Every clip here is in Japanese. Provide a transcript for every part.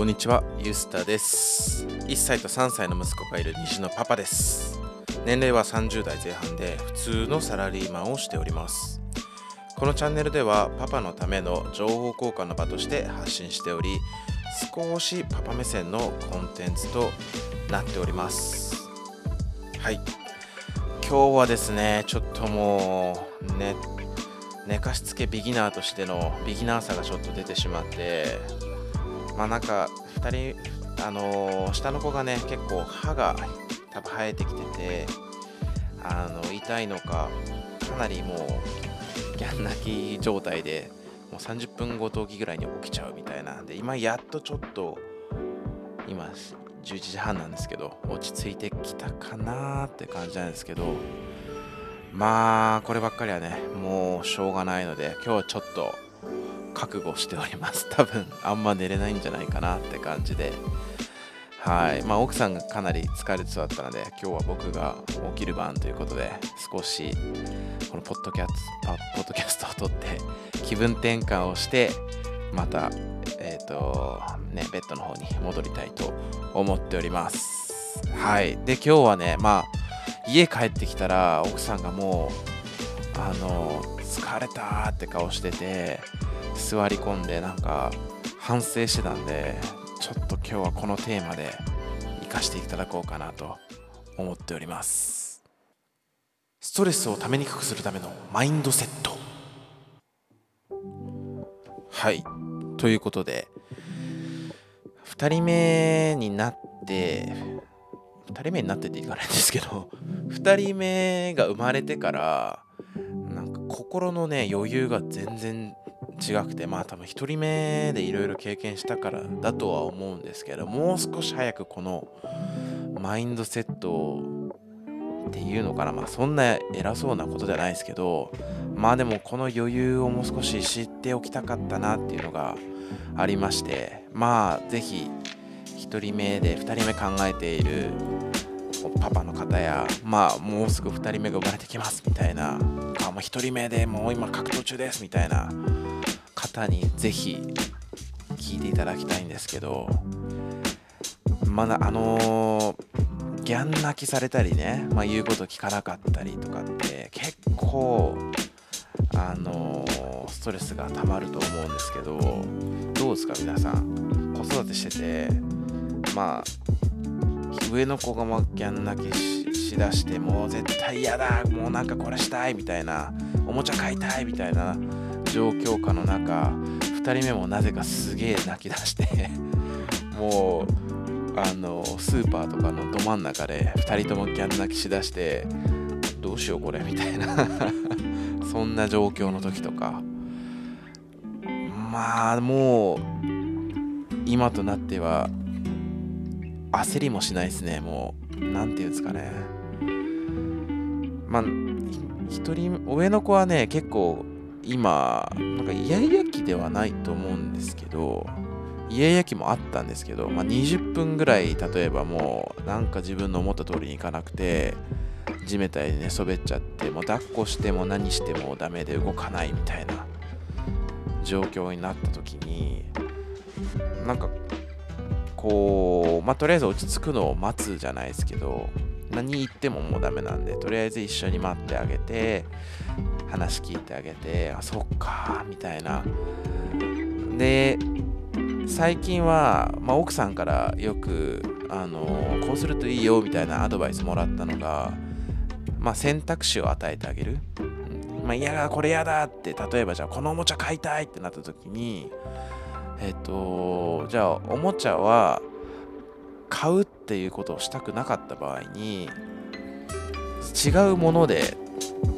こんにちは、ゆうすたです。1歳と3歳の息子がいる西のパパです。年齢は30代前半で普通のサラリーマンをしております。このチャンネルではパパのための情報交換の場として発信しており、少しパパ目線のコンテンツとなっております。はい。今日はですね、ちょっともう、ね、寝かしつけビギナーとしてのビギナーさがちょっと出てしまって、まあなんか2人、あのー下の子がね結構歯が多分生えてきててあの痛いのかかなりもうギャン泣き状態でもう30分ごときぐらいに起きちゃうみたいな。んで今やっとちょっと今11時半なんですけど落ち着いてきたかなーって感じなんですけどまあこればっかりはねもうしょうがないので今日はちょっと覚悟しております。多分あんま寝れないんじゃないかなって感じで。はい。まあ奥さんがかなり疲れてそうだったので今日は僕が起きる番ということで少しこのポッドキャストポッドキャストを撮って気分転換をしてまたえっ、とねベッドの方に戻りたいと思っております。はい。で今日はねまあ家帰ってきたら奥さんがもうあの疲れたって顔してて座り込んでなんか反省してたんでちょっと今日はこのテーマで活かしていただこうかなと思っております。ストレスをためにくくするためのマインドセット。はい。ということで2人目になって2人目になってっていかないんですけど2人目が生まれてからなんか心のね余裕が全然違くてまあ多分1人目でいろいろ経験したからだとは思うんですけどもう少し早くこのマインドセットっていうのかなまあそんな偉そうなことじゃないですけどまあでもこの余裕をもう少し知っておきたかったなっていうのがありましてまあぜひ1人目で2人目考えているパパの方やまあもうすぐ2人目が生まれてきますみたいなあ1人目でもう今格闘中ですみたいな方にぜひ聞いていただきたいんですけどまだあのーギャン泣きされたりね、まあ、言うこと聞かなかったりとかって結構あのーストレスがたまると思うんですけどどうですか皆さん？子育てしててまあ上の子がまギャン泣きししだしてもう絶対嫌だもうなんかこれしたいみたいなおもちゃ買いたいみたいな状況下の中2人目もなぜかすげえ泣き出して もうあのスーパーとかのど真ん中で2人ともギャン泣きしだしてどうしようこれみたいな。そんな状況の時とか。まあもう今となっては焦りもしないですね。もう何て言うんですかね。まあ一人上の子はね結構今なんかイヤイヤ期ではないと思うんですけどイヤイヤ期もあったんですけど、まあ、20分ぐらい例えばもうなんか自分の思った通りにいかなくて地べたに寝そべっちゃってもう抱っこしても何してもダメで動かないみたいな状況になった時になんかこうまあとりあえず落ち着くのを待つじゃないですけど何言ってももうダメなんでとりあえず一緒に待ってあげて話聞いてあげてあそっかみたいな。で最近は、まあ、奥さんからよくあのこうするといいよみたいなアドバイスもらったのが、まあ、選択肢を与えてあげる、まあ、嫌だこれ嫌だって例えばじゃあこのおもちゃ買いたいってなった時にえっとじゃあおもちゃは買うっていうことをしたくなかった場合に違うもので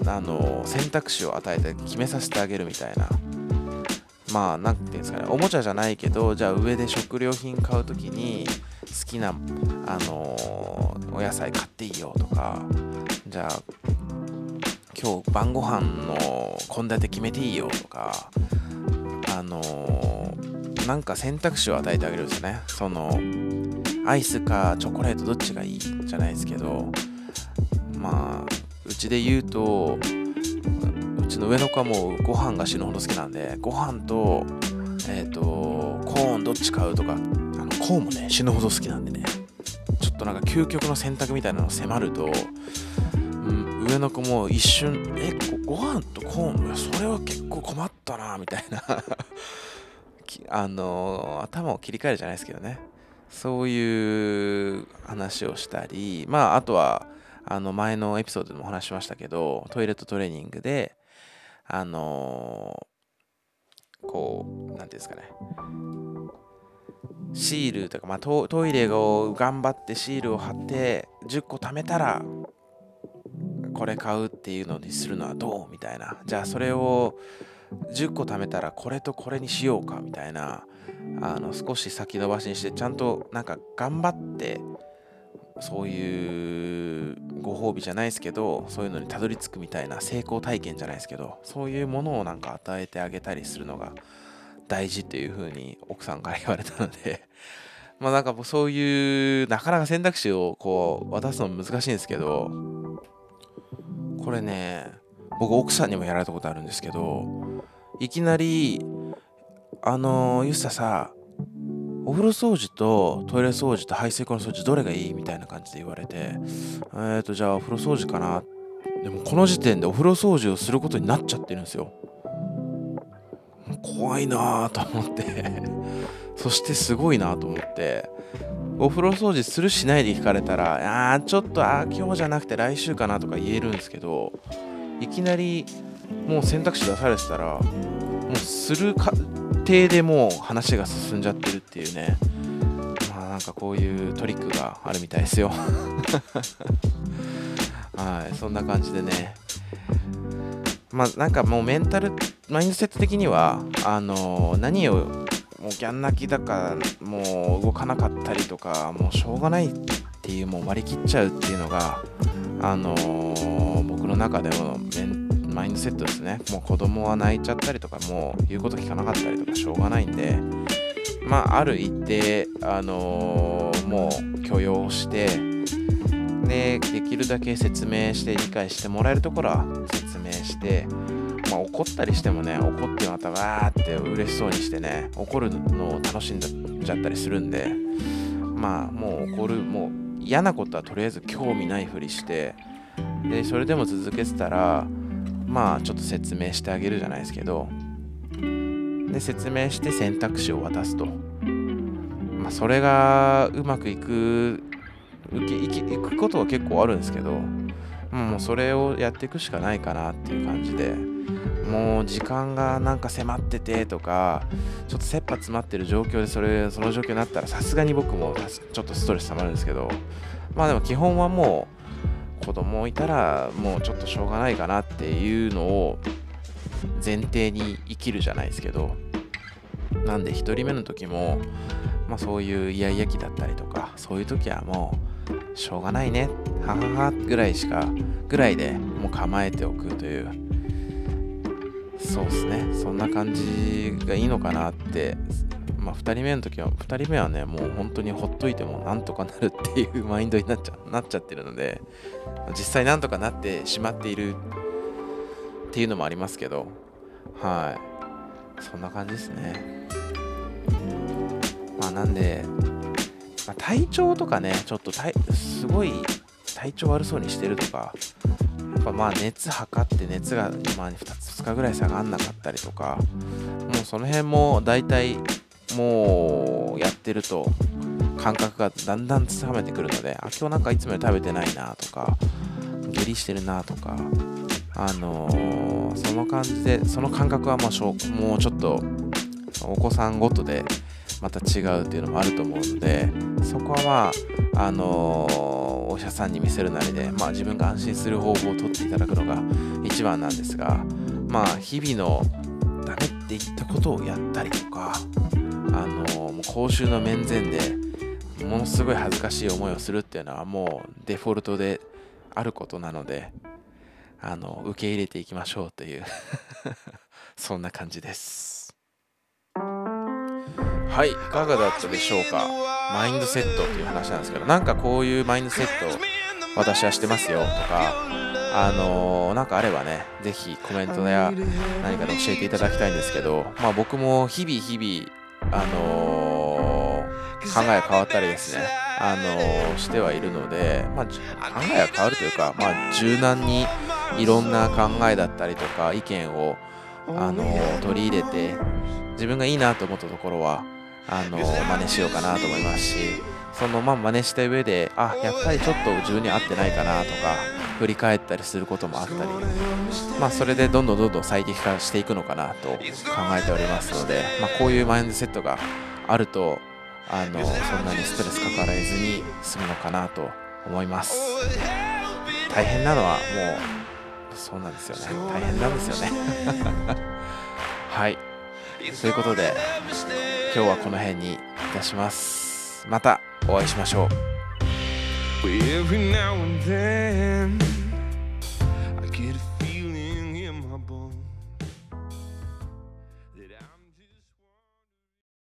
あの選択肢を与えて決めさせてあげるみたいな。まあ何ていうんですかね。おもちゃじゃないけどじゃあ上で食料品買う時に好きなあのお野菜買っていいよとかじゃあ今日晩ご飯の献立決めていいよとかあのなんか選択肢を与えてあげるんですよね。そのアイスかチョコレートどっちがいいじゃないですけどまあうちで言うとうちの上の子はもうご飯が死ぬほど好きなんでご飯とえっ、とコーンどっち買うとかあのコーンもね死ぬほど好きなんでね。ちょっとなんか究極の選択みたいなのを迫ると、うん、上の子も一瞬えごご飯とコーン？それは結構困ったなみたいな。あの頭を切り替えるじゃないですけどね。そういう話をしたりまああとはあの前のエピソードでもお話しましたけどトイレットトレーニングであのこう何て言うんですかね。シールとか、まあ、トトイレを頑張ってシールを貼って10個貯めたらこれ買うっていうのにするのはどう？みたいな。じゃあそれを10個貯めたらこれとこれにしようか？みたいな。あの少し先延ばしにしてちゃんとなんか頑張ってそういうご褒美じゃないですけどそういうのにたどり着くみたいな成功体験じゃないですけどそういうものをなんか与えてあげたりするのが大事っていう風に奥さんから言われたので まあなんかそういうなかなか選択肢をこう渡すの難しいんですけどこれね僕奥さんにもやられたことあるんですけどいきなりあのー、ゆっささお風呂掃除とトイレ掃除と排水溝の掃除どれがいいみたいな感じで言われてえ、ー、とじゃあお風呂掃除かなでもこの時点でお風呂掃除をすることになっちゃってるんですよ。怖いなと思って。そしてすごいなと思って。お風呂掃除するしないで聞かれたらあーちょっとあ今日じゃなくて来週かなとか言えるんですけどいきなりもう選択肢出されてたらもうする過程でもう話が進んじゃってるっていうね。まあなんかこういうトリックがあるみたいですよ。はいそんな感じでね。まあなんかもうメンタルマインドセット的にはあの何をもうギャン泣きだかもう動かなかったりとかもうしょうがないっていうもう割り切っちゃうっていうのがあの、僕の中でもメンマインドセットですね。もう子供は泣いちゃったりとかもう言うこと聞かなかったりとかしょうがないんで。まあある一定あのー、もう許容してでできるだけ説明して理解してもらえるところは説明してまあ、怒ったりしてもね、怒ってまたわーって嬉しそうにしてね、怒るのを楽しんじゃったりするんで、まあ、もう怒る、もう嫌なことはとりあえず興味ないふりして、で、それでも続けてたら、まあ、ちょっと説明してあげるじゃないですけど、で、説明して選択肢を渡すと。まあ、それがうまくいく、受けいくことは結構あるんですけど、もうそれをやっていくしかないかなっていう感じで、もう時間がなんか迫っててとかちょっと切羽詰まってる状況でそれその状況になったらさすがに僕もちょっとストレス溜まるんですけどまあでも基本はもう子供いたらもうちょっとしょうがないかなっていうのを前提に生きるじゃないですけどなんで1人目の時も、まあ、そういうイヤイヤ期だったりとかそういう時はもうしょうがないねはははぐらいしかぐらいでもう構えておくというそうですね。そんな感じがいいのかなってまあ2人目の時は2人目はねもう本当にほっといてもなんとかなるっていう マインドになっちゃなっちゃってるので実際なんとかなってしまっているっていうのもありますけどはい。そんな感じですね。まあなんで、まあ、体調とかねちょっとすごい体調悪そうにしてるとかやっぱまあ熱測って熱がまあ 2, 2日ぐらい下がんなかったりとかもうその辺も大体もうやってると感覚がだんだんつかめてくるのであ今日なんかいつもより食べてないなとか下痢してるなとかあのー、その感じでその感覚はまあしょもうちょっとお子さんごとでまた違うっていうのもあると思うのでそこはまああのーお医者さんに見せるなりで、まあ、自分が安心する方法をとっていただくのが一番なんですが、まあ、日々のダメって言ったことをやったりとか、あのもう公衆の面前でものすごい恥ずかしい思いをするっていうのはもうデフォルトであることなので、あの受け入れていきましょうという そんな感じです。はい、いかがだったでしょうか？マインドセットっていう話なんですけどなんかこういうマインドセット私はしてますよとかあのー、なんかあればねぜひコメントや何かで教えていただきたいんですけどまあ僕も日々日々あの考え変わったりですねあのしてはいるので、まあ、考えが変わるというか、まあ、柔軟にいろんな考えだったりとか意見をあの取り入れて自分がいいなと思ったところはあの真似しようかなと思いますしそのまあ真似した上であやっぱりちょっと自分に合ってないかなとか振り返ったりすることもあったり。まあそれでどんどんどんどん最適化していくのかなと考えておりますので、まあ、こういうマインドセットがあるとあのそんなにストレスかからずに済むのかなと思います。大変なのはもうそうなんですよね。大変なんですよね。はい。ということで今日はこの辺にいたします。またお会いしましょう。